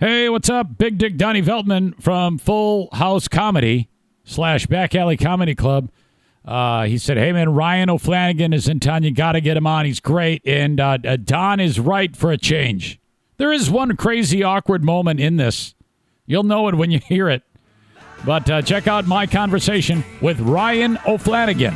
Hey, what's up? Big Dick Donnie Veltman from Full House Comedy slash Back Alley Comedy Club. Uh, he said, "Hey man, Ryan O'Flanagan is in town. You got to get him on. He's great, and uh, uh, Don is right for a change. There is one crazy awkward moment in this. You'll know it when you hear it. But uh, check out my conversation with Ryan O'Flanagan.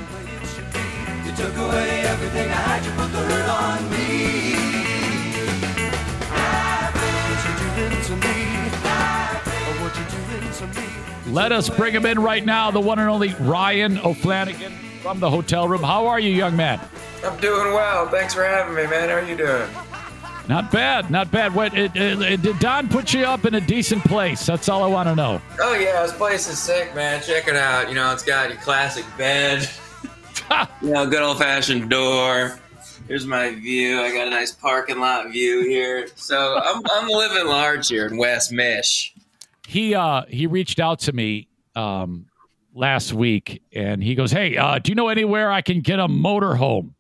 Let us bring him in right now. The one and only Ryan O'Flanagan from the hotel room. How are you, young man? I'm doing well. Thanks for having me, man. How are you doing? Not bad, not bad. What it, it, it- did Don put you up in a decent place? That's all I want to know. Oh yeah, this place is sick, man. Check it out. You know, it's got your classic bed. you know, good old fashioned door. Here's my view. I got a nice parking lot view here. So I'm, I'm living large here in West Mish. He uh he reached out to me um last week and he goes, "Hey, uh do you know anywhere I can get a motorhome?"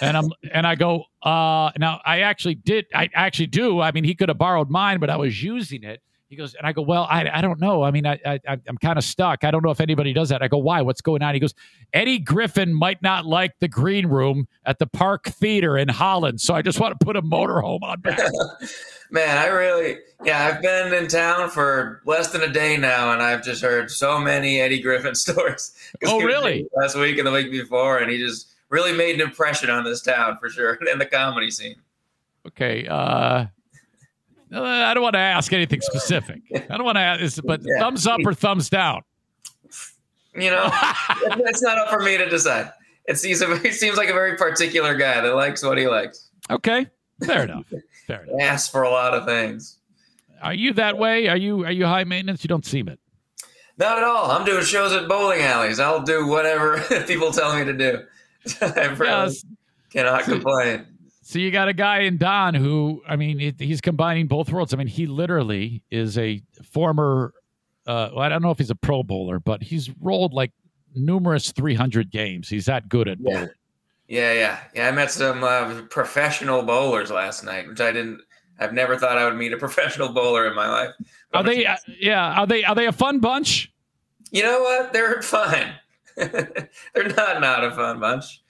and I'm and I go, "Uh now I actually did I actually do. I mean, he could have borrowed mine, but I was using it." He goes, and I go, "Well, I, I don't know. I mean, I, I I'm kind of stuck. I don't know if anybody does that." I go, "Why? What's going on?" He goes, "Eddie Griffin might not like the green room at the Park Theater in Holland, so I just want to put a motorhome on back." Man, I really, yeah, I've been in town for less than a day now, and I've just heard so many Eddie Griffin stories. Oh, really? Last week and the week before, and he just really made an impression on this town for sure, and the comedy scene. Okay. Uh, uh, I don't want to ask anything specific. I don't want to ask, but Yeah. thumbs up or thumbs down. You know, it's not up for me to decide. It a, he seems like a very particular guy that likes what he likes. Okay. Fair enough. Fair enough. Asks for a lot of things. Are you that way? Are you are you high maintenance? You don't seem it. Not at all. I'm doing shows at bowling alleys. I'll do whatever people tell me to do. I really Yes. cannot complain. So you got a guy in Don who, I mean, it, he's combining both worlds. I mean, he literally is a former. Uh, well, I don't know if he's a Pro Bowler, but he's rolled like numerous 300 games. He's that good at bowling. Yeah, yeah, yeah. I met some uh, professional bowlers last night, which I didn't. I've never thought I would meet a professional bowler in my life. Are they? Uh, yeah. Are they? Are they a fun bunch? You know what? They're fun. They're not not a fun bunch,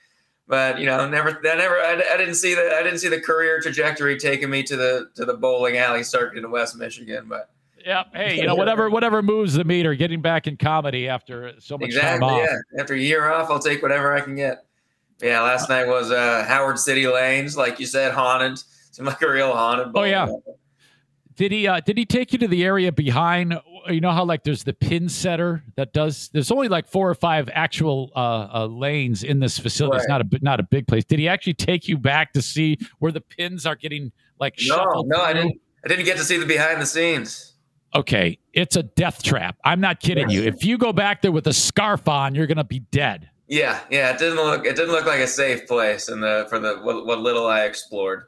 but you know, never. I never. I, I didn't see the. I didn't see the career trajectory taking me to the to the bowling alley circuit in West Michigan. But Yeah. Hey, you know, whatever whatever moves the meter, getting back in comedy after so much time exactly, off. yeah. After a year off, I'll take whatever I can get. Yeah, last night was uh, Howard City Lanes, like you said, haunted. Seemed like a real haunted. Oh yeah. Did he uh did he take you to the area behind you know how like there's the pin setter that does there's only like four or five actual uh, uh lanes in this facility. It's not a not a big place. Did he actually take you back to see where the pins are getting like No, shuffled? no, I didn't. I didn't get to see the behind the scenes. Okay, it's a death trap. I'm not kidding you. If you go back there with a scarf on, you're gonna be dead. Yeah, yeah. It didn't look. It didn't look like a safe place in the for the what, what little I explored.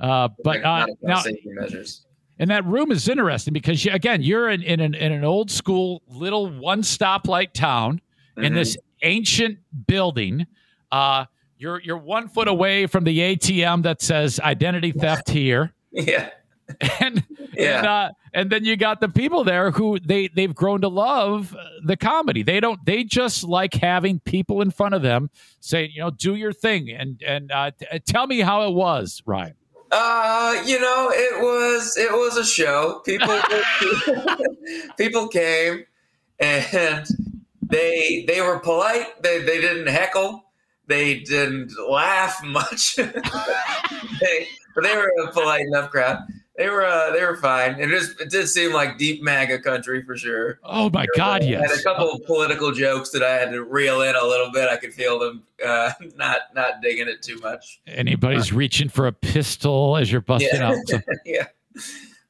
Uh, but uh, now safety measures. And that room is interesting because you, again, you're in, in an in an old school little one stoplight town in Mhm. this ancient building. Uh, you're you're one foot away from the ATM that says identity theft here, Yeah. and Yeah. and, uh, and then you got the people there who they they've grown to love uh, the comedy. They don't they just like having people in front of them saying, you know, do your thing and and uh, t- tell me how it was, Ryan. Uh, you know, it was it was a show. People people came and they they were polite. They they didn't heckle. They didn't laugh much. they, but they were a polite enough crowd. They were uh, they were fine. It just it did seem like deep MAGA country for sure. Oh my God, I had a couple of political jokes that I had to reel in a little bit. I could feel them uh, not not digging it too much. Anybody's reaching for a pistol as you're busting Yeah. out. So- yeah, Oh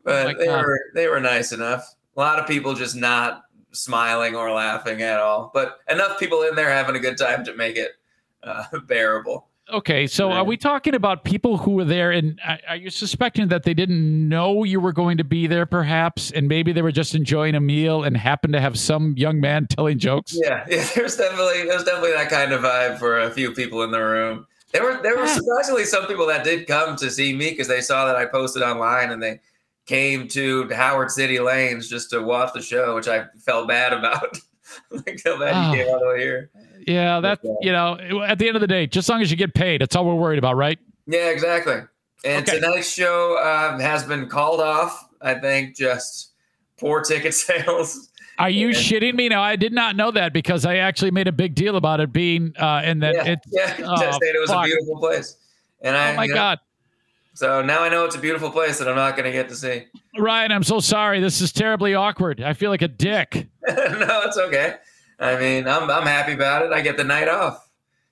but my they God. were they were nice enough. A lot of people just not smiling or laughing at all, but enough people in there having a good time to make it uh, bearable. Okay, so are we talking about people who were there, and are- you suspecting that they didn't know you were going to be there, perhaps, and maybe they were just enjoying a meal and happened to have some young man telling jokes? Yeah, yeah. There's definitely there's definitely that kind of vibe for a few people in the room. There were there were surprisingly some people that did come to see me because they saw that I posted online and they came to Howard City Lanes just to watch the show, which I felt bad about. like, bad Oh. you came all the way here. Yeah, that Yeah. you know, at the end of the day, just as long as you get paid, that's all we're worried about, right? Yeah, exactly. And Okay. tonight's show um, has been called off. I think just poor ticket sales. Are you Yeah. shitting me? Now, I did not know that because I actually made a big deal about it being, uh, and that yeah, it's. yeah. oh, saying it was fuck. a beautiful place. And I, Oh my you know, God, So now I know it's a beautiful place that I'm not going to get to see. Ryan, I'm so sorry. This is terribly awkward. I feel like a dick. no, it's okay. I mean, I'm I'm happy about it. I get the night off,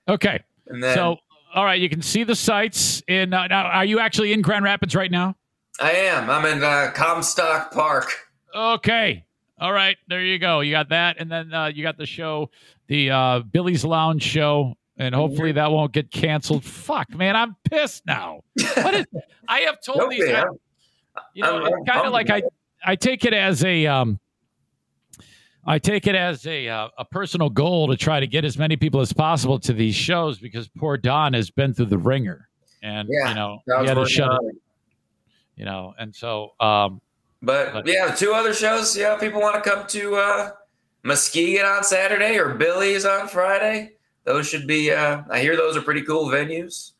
Okay, and then so all right, you can see the sights in. Uh, now, are you actually in Grand Rapids right now? I am. I'm in uh, Comstock Park. Okay. All right. There you go. You got that. And then uh, you got the show, the uh, Billy's Lounge show. And hopefully that won't get canceled. Fuck, man. I'm pissed now. What is, I have told these, you know, I'm- it's kind of like I, I take it as a, um, I take it as a uh, a personal goal to try to get as many people as possible to these shows because poor Don has been through the ringer, and Yeah, you know he had to shut it. you know, and so um, But, But- yeah, two other shows. Yeah, people want to come to uh, Muskegon on Saturday or Billy's on Friday. Those should be. Uh, I hear those are pretty cool venues.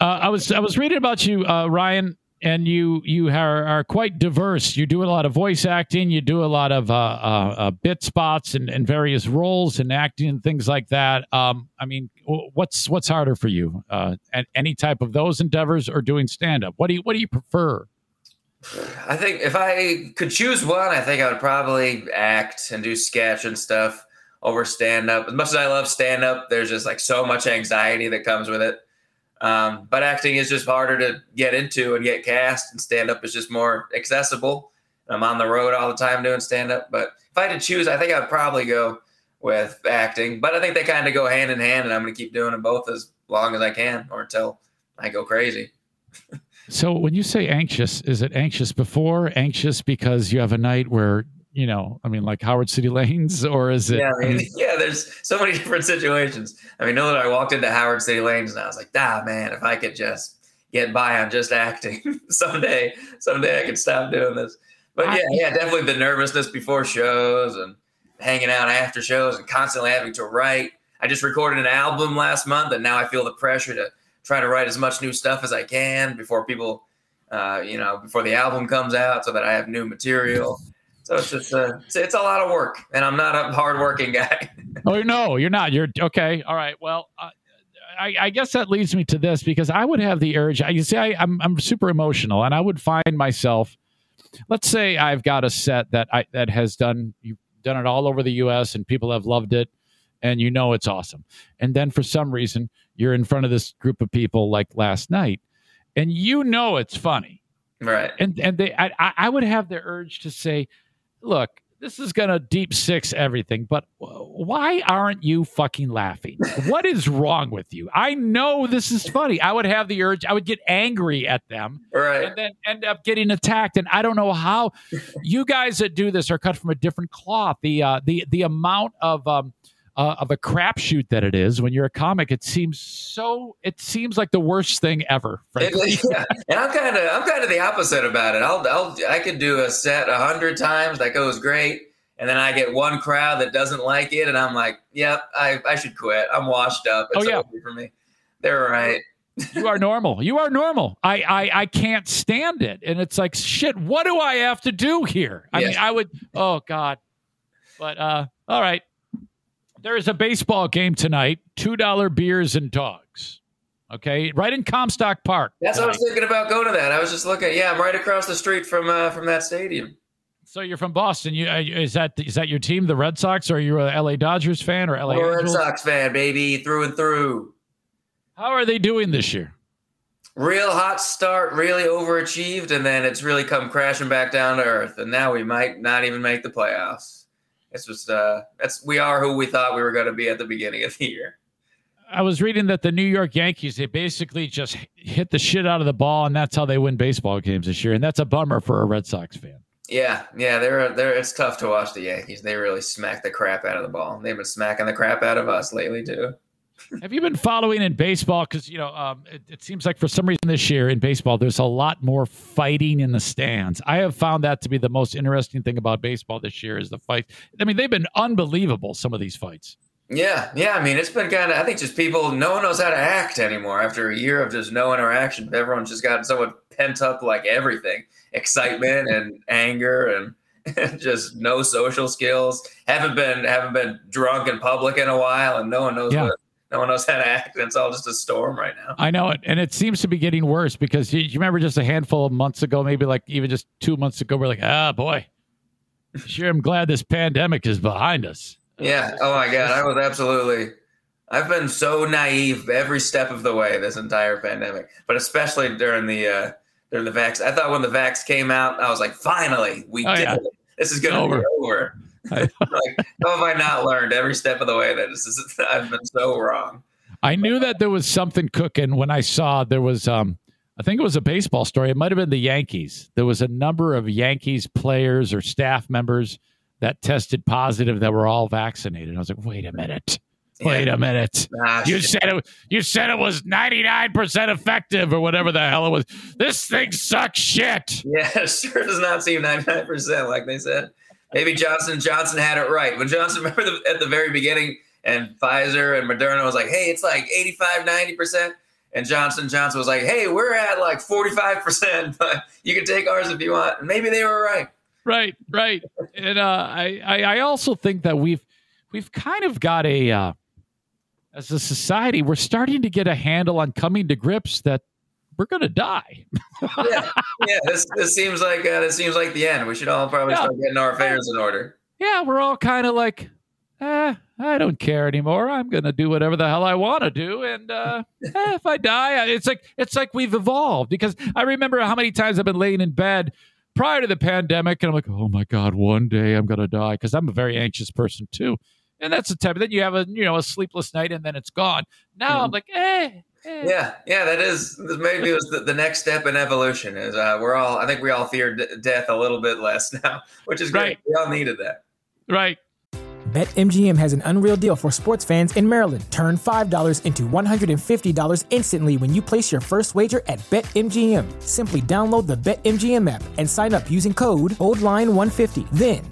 Uh, I was I was reading about you, uh, Ryan, and you you are, are quite diverse. You do a lot of voice acting. You do a lot of uh, uh, uh, bit spots and, and various roles and acting and things like that. Um, I mean, what's what's harder for you? Uh, any type of those endeavors or doing stand up? What do you what do you prefer? I think if I could choose one, I think I would probably act and do sketch and stuff over stand up. As much as I love stand up, there's just like so much anxiety that comes with it. Um, but acting is just harder to get into and get cast, and stand up is just more accessible. I'm on the road all the time doing stand up. But if I had to choose, I think I'd probably go with acting. But I think they kind of go hand in hand, and I'm going to keep doing them both as long as I can or until I go crazy. So when you say anxious, is it anxious before, anxious because you have a night where you know, I mean, like Howard City Lanes, or is it? Yeah, I mean, yeah, there's so many different situations. I mean, know that I walked into Howard City Lanes and I was like, ah, man, if I could just get by on just acting someday, someday I could stop doing this. But yeah, yeah, definitely the nervousness before shows and hanging out after shows and constantly having to write. I just recorded an album last month and now I feel the pressure to try to write as much new stuff as I can before people, uh, you know, before the album comes out so that I have new material. So it's just uh, it's, it's a lot of work, and I'm not a hardworking guy. Oh no, you're not. You're okay. All right. Well, uh, I, I guess that leads me to this because I would have the urge. I, you see, I, I'm I'm super emotional, and I would find myself. Let's say I've got a set that I that has done you've done it all over the U.S. and people have loved it, and you know it's awesome. And then for some reason you're in front of this group of people like last night, and you know it's funny Right. and and they I- I would have the urge to say look this is gonna deep six everything, but why aren't you fucking laughing? what is wrong with you? I know this is funny. I would have the urge. I would get angry at them, Right. and then end up getting attacked. And I don't know how you guys that do this are cut from a different cloth. The uh, the the amount of um, uh, of a crapshoot that it is when you're a comic, it seems so. It seems like the worst thing ever. It- yeah. And I'm kind of I'm kind of the opposite about it. I'll I'll I could do a set a hundred times that goes great, and then I get one crowd that doesn't like it, and I'm like, yep, I I should quit. I'm washed up. It's Oh, yeah. for me. They're right. you are normal. You are normal. I, I I can't stand it, and it's like shit. What do I have to do here? I Yes. mean, I would. Oh God. But uh, all right. There is a baseball game tonight. Two dollar beers and dogs. Okay, right in Comstock Park. That's what I was thinking about going to that. I was just looking. Yeah, I'm right across the street from uh, from that stadium. So you're from Boston. You uh, is that is that your team, the Red Sox, or are you a LA Dodgers fan or LA Red Sox fan, baby, through and through. How are they doing this year? Real hot start, really overachieved, and then it's really come crashing back down to earth. And now we might not even make the playoffs. It's just uh, that's we are who we thought we were going to be at the beginning of the year. I was reading that the New York Yankees they basically just hit the shit out of the ball, and that's how they win baseball games this year. And that's a bummer for a Red Sox fan. Yeah, yeah, they're they're. It's tough to watch the Yankees. They really smack the crap out of the ball. They've been smacking the crap out of us lately too. Have you been following in baseball? Because you know, um, it, it seems like for some reason this year in baseball, there's a lot more fighting in the stands. I have found that to be the most interesting thing about baseball this year is the fight. I mean, they've been unbelievable. Some of these fights. Yeah, yeah. I mean, it's been kind of. I think just people. No one knows how to act anymore after a year of just no interaction. Everyone's just got so pent up, like everything, excitement and anger, and just no social skills. Haven't been haven't been drunk in public in a while, and no one knows Yeah. what. No one knows how to act. It's all just a storm right now. I know it, and it seems to be getting worse because you, you remember just a handful of months ago, maybe like even just two months ago, we're like, ah, boy, sure, I'm glad this pandemic is behind us. Yeah. Oh my God. I was absolutely. I've been so naive every step of the way this entire pandemic, but especially during the uh, during the vax. I thought when the vax came out, I was like, finally, we Oh, did yeah. it. This is going to be over. I- like, how have I not learned every step of the way that this is? I've been so wrong. I knew that there was something cooking when I saw there was um I think it was a baseball story. It might have been the Yankees. There was a number of Yankees players or staff members that tested positive that were all vaccinated. I was like, wait a minute. Wait a minute. Ah, You shit. said it you said it was 99% effective or whatever the hell it was. This thing sucks shit. Yeah, it sure does not seem 99% like they said. Maybe Johnson Johnson had it right. When Johnson, remember the, at the very beginning, and Pfizer and Moderna was like, hey, it's like 85, 90%. And Johnson Johnson was like, hey, we're at like 45%, but you can take ours if you want. And maybe they were right. Right, right. And uh, I, I, also think that we've we've kind of got a uh, as a society, we're starting to get a handle on coming to grips that we're going to die. Yeah, yeah this, this seems like uh, this seems like the end. We should all probably Yeah. start getting our affairs in order. yeah, we're all kind of like, eh, I don't care anymore. I'm going to do whatever the hell I want to do, and uh, eh, if I die, it's like it's like we've evolved. Because I remember how many times I've been laying in bed prior to the pandemic, and I'm like, oh my god, one day I'm going to die because I'm a very anxious person too. And that's the type. Then you have a you know a sleepless night, and then it's gone. Now I'm like, eh. Eh. Yeah, yeah, that is maybe it was the, the next step in evolution. Is uh, we're all I think we all fear d- death a little bit less now, which is great. Right. We all needed that. Right. BetMGM has an unreal deal for sports fans in Maryland. Turn $5 into $150 instantly when you place your first wager at BetMGM. Simply download the BetMGM app and sign up using code OldLine150. Then,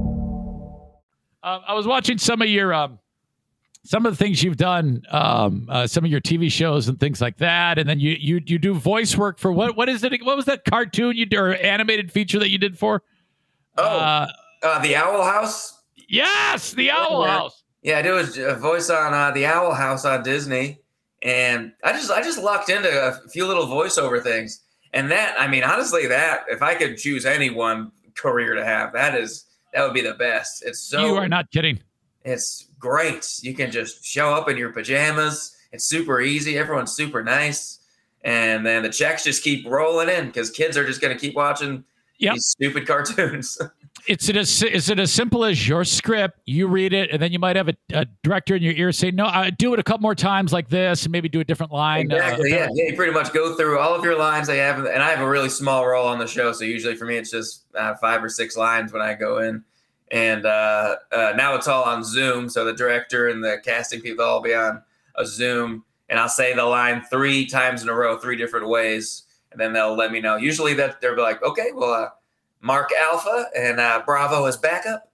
Um, I was watching some of your um, some of the things you've done, um, uh, some of your TV shows and things like that, and then you you you do voice work for what what is it? What was that cartoon you did or animated feature that you did for? Oh, Uh, uh, the Owl House. yes, the Owl Yeah. House. Yeah, I did a voice on uh, the Owl House on Disney, and I just I just locked into a few little voiceover things, and that I mean honestly that if I could choose any one career to have, that is that would be the best. It's so you are not kidding. it's great. You can just show up in your pajamas. It's super easy. Everyone's super nice, and then the checks just keep rolling in because kids are just going to keep watching Yep. these stupid cartoons. It's it as is it as simple as your script? You read it, and then you might have a, a director in your ear say, "No, I do it a couple more times like this, and maybe do a different line." uh, Exactly. yeah. yeah. You pretty much go through all of your lines I have, and I have a really small role on the show, so usually for me it's just uh, five or six lines when I go in. And uh, uh, now it's all on Zoom, so the director and the casting people all be on a Zoom, and I'll say the line three times in a row, three different ways, and then they'll let me know. Usually that they're like, okay, well, uh, Mark Alpha and uh, Bravo as backup,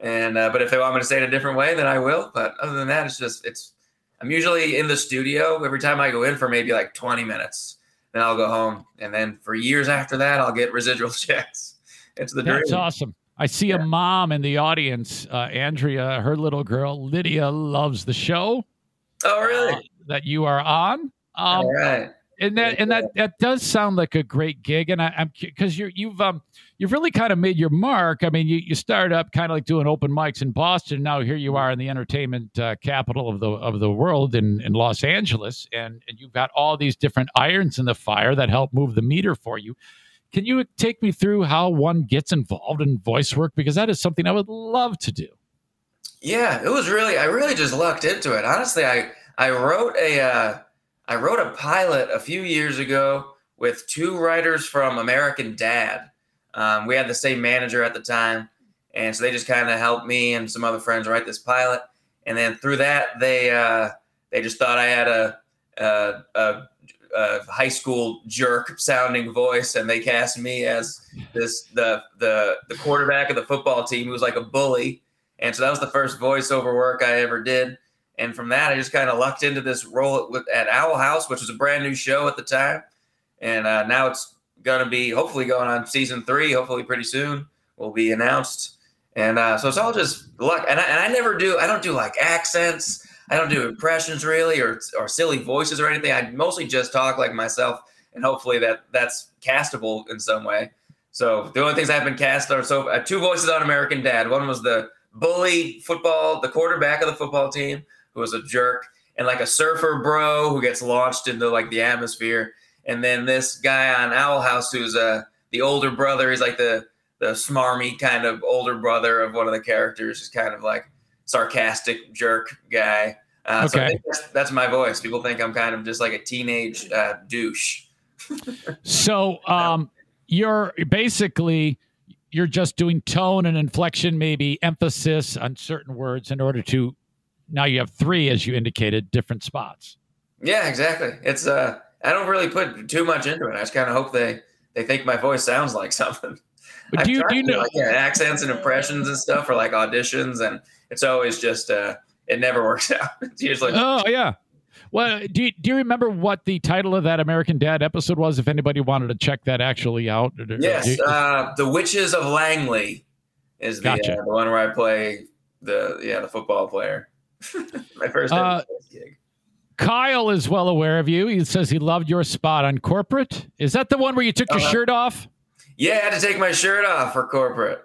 and uh, but if they want me to say it a different way, then I will. But other than that, it's just it's I'm usually in the studio every time I go in for maybe like 20 minutes. Then I'll go home. And then for years after that, I'll get residual checks. It's the dream. That's awesome. I see a mom in the audience, uh, Andrea. Her little girl Lydia loves the show Oh, uh, really? that you are on. Um, All right. and that and that that does sound like a great gig and I, i'm because you're you've um you've really kind of made your mark. I mean you, you started up kind of like doing open mics in boston. Now here you are in the entertainment uh, capital of the of the world in in los angeles. And and you've got all these different irons in the fire that help move the meter for you. Can you take me through how one gets involved in voice work? Because that is something i would love to do. Yeah, it was really, I really just lucked into it. Honestly, I, I wrote a, uh, I wrote a pilot a few years ago with two writers from American Dad. Um, we had the same manager at the time, and so they just kind of helped me and some other friends write this pilot. And then through that, they uh, they just thought I had a, a, a, a high school jerk sounding voice, and they cast me as this the the the quarterback of the football team who was like a bully. And so that was the first voiceover work I ever did. And from that, I just kind of lucked into this role at, at Owl House, which was a brand new show at the time. And uh, now it's going to be hopefully going on season three, hopefully pretty soon will be announced. And uh, so it's all just luck. And I, and I never do, I don't do like accents. I don't do impressions really or, or silly voices or anything. I mostly just talk like myself. And hopefully that that's castable in some way. So the only things I've been cast are so uh, two voices on American Dad. One was the bully football, the quarterback of the football team, who was a jerk, and like a surfer bro who gets launched into like the atmosphere. And then this guy on Owl House who's uh, the older brother. He's like the the smarmy kind of older brother of one of the characters. is kind of like sarcastic jerk guy. Uh, so Okay. think that's, that's my voice. People think I'm kind of just like a teenage uh, douche. So um, you're basically you're just doing tone and inflection, maybe emphasis on certain words in order to. Now you have three, as you indicated, different spots. Yeah, exactly. It's uh, I don't really put too much into it. I just kind of hope they they think my voice sounds like something. But I've do you do you know? like, yeah, accents and impressions and stuff for like auditions, and it's always just uh, it never works out. It's usually Oh yeah. Well, do you, do you remember what the title of that American Dad episode was? If anybody wanted to check that actually out. Yes, you- uh, the Witches of Langley is the, Gotcha. uh, the one where I play the yeah the football player. my first Uh, gig. Kyle is well aware of you. He says he loved your spot on corporate. Is that the one where you took your Uh-huh. shirt off? Yeah, I had to take my shirt off for corporate.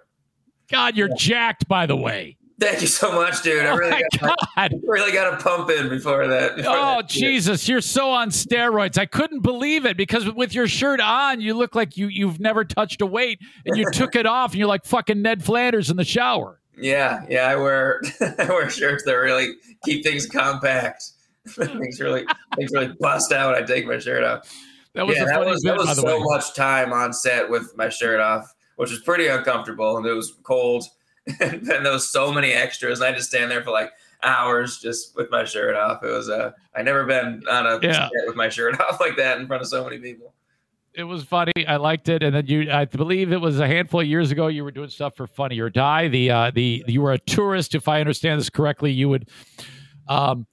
God, you're jacked, by the way. Thank you so much, dude. I Oh really, my got, God. really got to pump in before that. before Oh that. Jesus, you're so on steroids. I couldn't believe it because with your shirt on, you look like you you've never touched a weight, and you took it off, and you're like fucking Ned Flanders in the shower. Yeah, yeah. I wear I wear shirts that really keep things compact. Things really things really bust out when I take my shirt off. That was yeah, that was, bit, that was so way. much time on set with my shirt off, which was pretty uncomfortable, and it was cold. and then there was so many extras, and I had to stand there for like hours just with my shirt off. It was uh, I never been on a Yeah. set with my shirt off like that in front of so many people. It was funny. I liked it, and then you, I believe it was a handful of years ago. You were doing stuff for Funny or Die. The uh, the you were a tourist, if I understand this correctly. You would, um,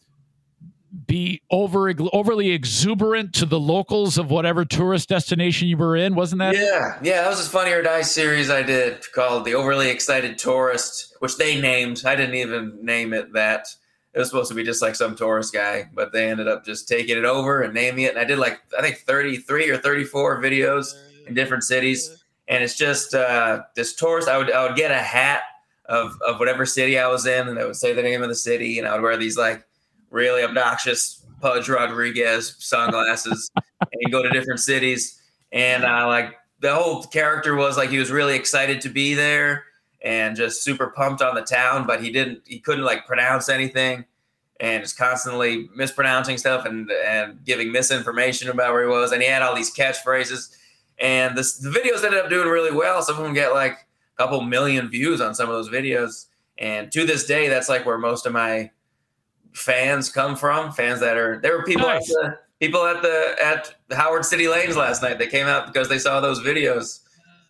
be over overly exuberant to the locals of whatever tourist destination you were in, wasn't that? Yeah, yeah, that was a Funny or Die series I did called The Overly Excited Tourist, which they named. I didn't even name it that. It was supposed to be just like some tourist guy, but they ended up just taking it over and naming it. And I did like, I think 33 or 34 videos in different cities. And it's just uh, this tourist. I would, I would get a hat of, of whatever city I was in, and I would say the name of the city, and I would wear these like really obnoxious Pudge Rodriguez sunglasses and go to different cities. And uh, like the whole character was like he was really excited to be there and just super pumped on the town, but he didn't he couldn't like pronounce anything and just constantly mispronouncing stuff and and giving misinformation about where he was. And he had all these catchphrases. And this, the videos ended up doing really well. Some of them get like a couple million views on some of those videos. And to this day, that's like where most of my fans come from. Fans that are there were people Nice. at the people at the at Howard City Lanes last night. They came out because they saw those videos.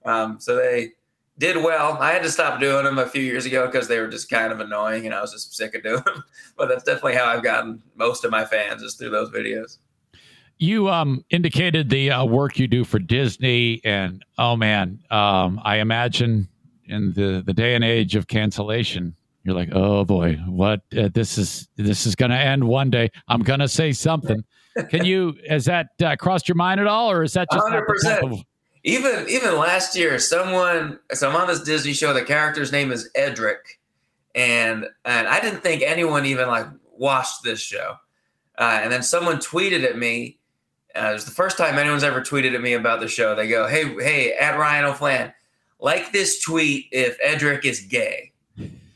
Um, so they did well. I had to stop doing them a few years ago because they were just kind of annoying, and I was just sick of doing them. But that's definitely how I've gotten most of my fans is through those videos. You um, indicated the uh, work you do for Disney, and oh man, um, I imagine in the, the day and age of cancellation, you're like, oh boy, what uh, this is this is going to end one day. I'm going to say something. Can you has that uh, crossed your mind at all, or is that just not the type 100%. of- Even even last year, someone so I'm on this Disney show. The character's name is Edric, and and I didn't think anyone even like watched this show. Uh, and then someone tweeted at me. Uh, it was the first time anyone's ever tweeted at me about the show. They go, "Hey, hey, at Ryan O'Flan, like this tweet if Edric is gay."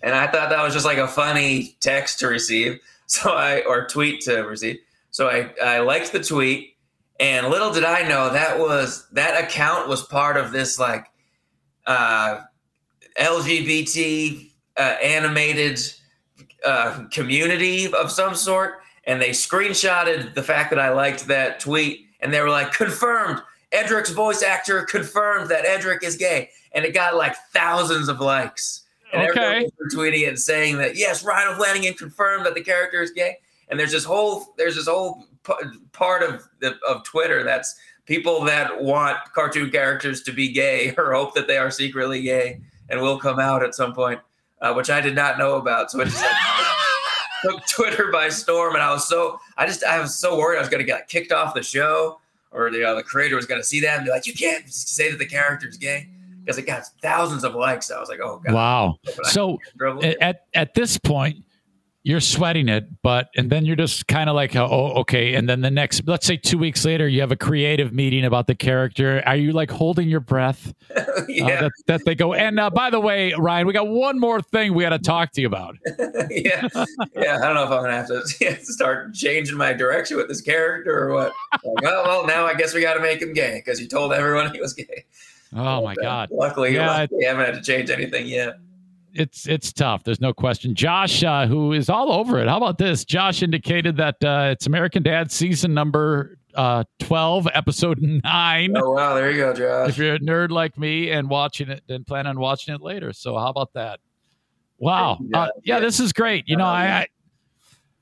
And I thought that was just like a funny text to receive, so I or tweet to receive. So I I liked the tweet, and little did I know that was that account was part of this like uh, LGBT uh, animated uh, community of some sort, and they screenshotted the fact that I liked that tweet, and they were like, "Confirmed, Edric's voice actor confirmed that Edric is gay," and it got like thousands of likes. And Okay. was and saying that yes, Ryan Flanagan confirmed that the character is gay. And there's this whole there's this whole p- part of the, of Twitter that's people that want cartoon characters to be gay or hope that they are secretly gay and will come out at some point, uh, which I did not know about. So it just like, took Twitter by storm, and I was so I just I was so worried I was going to get kicked off the show, or you know the creator was going to see that and be like, you can't say that the character's gay because it got thousands of likes. I was like, oh god, wow. So at at this point you're sweating it but and then you're just kind of like oh okay and then the next let's say two weeks later you have a creative meeting about the character are you like holding your breath uh, yeah, that, that they go and uh, by the way ryan we got one more thing we got to talk to you about yeah, yeah. I don't know if I'm gonna have to yeah, start changing my direction with this character or what. Like, oh well, now I guess we got to make him gay because you told everyone he was gay. Oh my god Luckily, Yeah, luckily I haven't had to change anything yet. it's it's tough there's no question josh uh, who is all over it how about this josh indicated that uh, it's american dad season number uh, 12 episode 9 Oh wow, there you go, Josh. if you're a nerd like me and watching it and plan on watching it later. So how about that? Wow. Yeah, Uh, yeah, yeah. this is great. You know, I, I,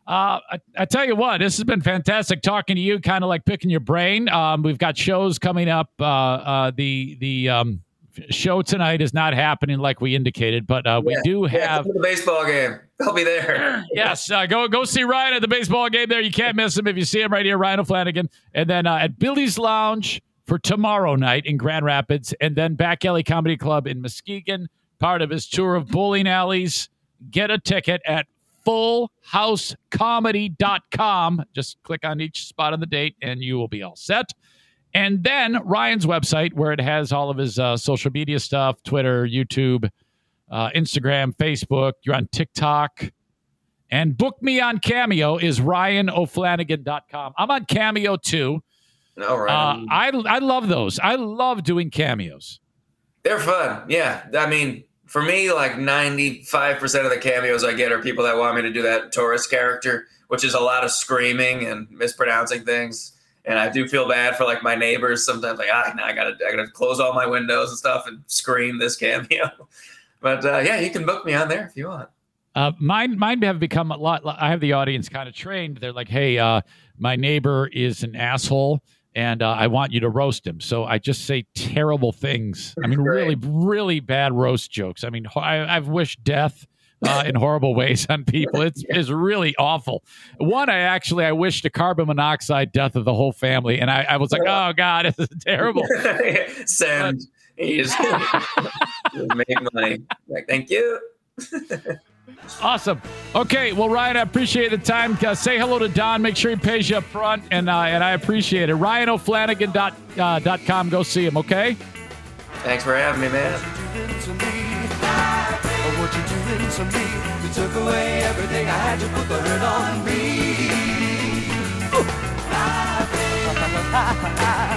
uh, I, I tell you what, this has been fantastic talking to you, kind of like picking your brain. Um, we've got shows coming up. Uh, uh, the the um, show tonight is not happening like we indicated, but uh, we Yeah, do have to the baseball game. I'll be there. yes, uh, go go see Ryan at the baseball game there. You can't miss him if you see him right here, Ryan O'Flanagan. And then uh, at Billy's Lounge for tomorrow night in Grand Rapids, and then Back Alley Comedy Club in Muskegon part of his tour of bowling alleys. Get a ticket at fullhousecomedy.com. Just click on each spot on the date and you will be all set. And then Ryan's website, where it has all of his uh, social media stuff Twitter, YouTube, uh, Instagram, Facebook. You're on TikTok. And book me on Cameo is ryano'flanagan.com. I'm on Cameo too. All right. Uh, I, I love those. I love doing cameos. They're fun. Yeah. I mean, for me, like 95% of the cameos I get are people that want me to do that tourist character, which is a lot of screaming and mispronouncing things. And I do feel bad for like my neighbors sometimes, like, ah, now I gotta, I gotta close all my windows and stuff and scream this cameo. but uh, yeah, you can book me on there if you want. Uh, mine, mine have become a lot. I have the audience kind of trained. They're like, "Hey, uh, my neighbor is an asshole, and uh, I want you to roast him." So I just say terrible things. I mean, really, really bad roast jokes. I mean, I, I've wished death uh, in horrible ways on people. It's it's really awful. One, I actually I wished a carbon monoxide death of the whole family, and I, I was like, "Oh God, this is terrible." Send. Just, just make money. Like, thank you. Awesome. Okay, well, Ryan, I appreciate the time. Uh, say hello to Don. Make sure he pays you up front, and uh, and I appreciate it. RyanO'Flanagan dot uh, dot com. Go see him. Okay. Thanks for having me, man.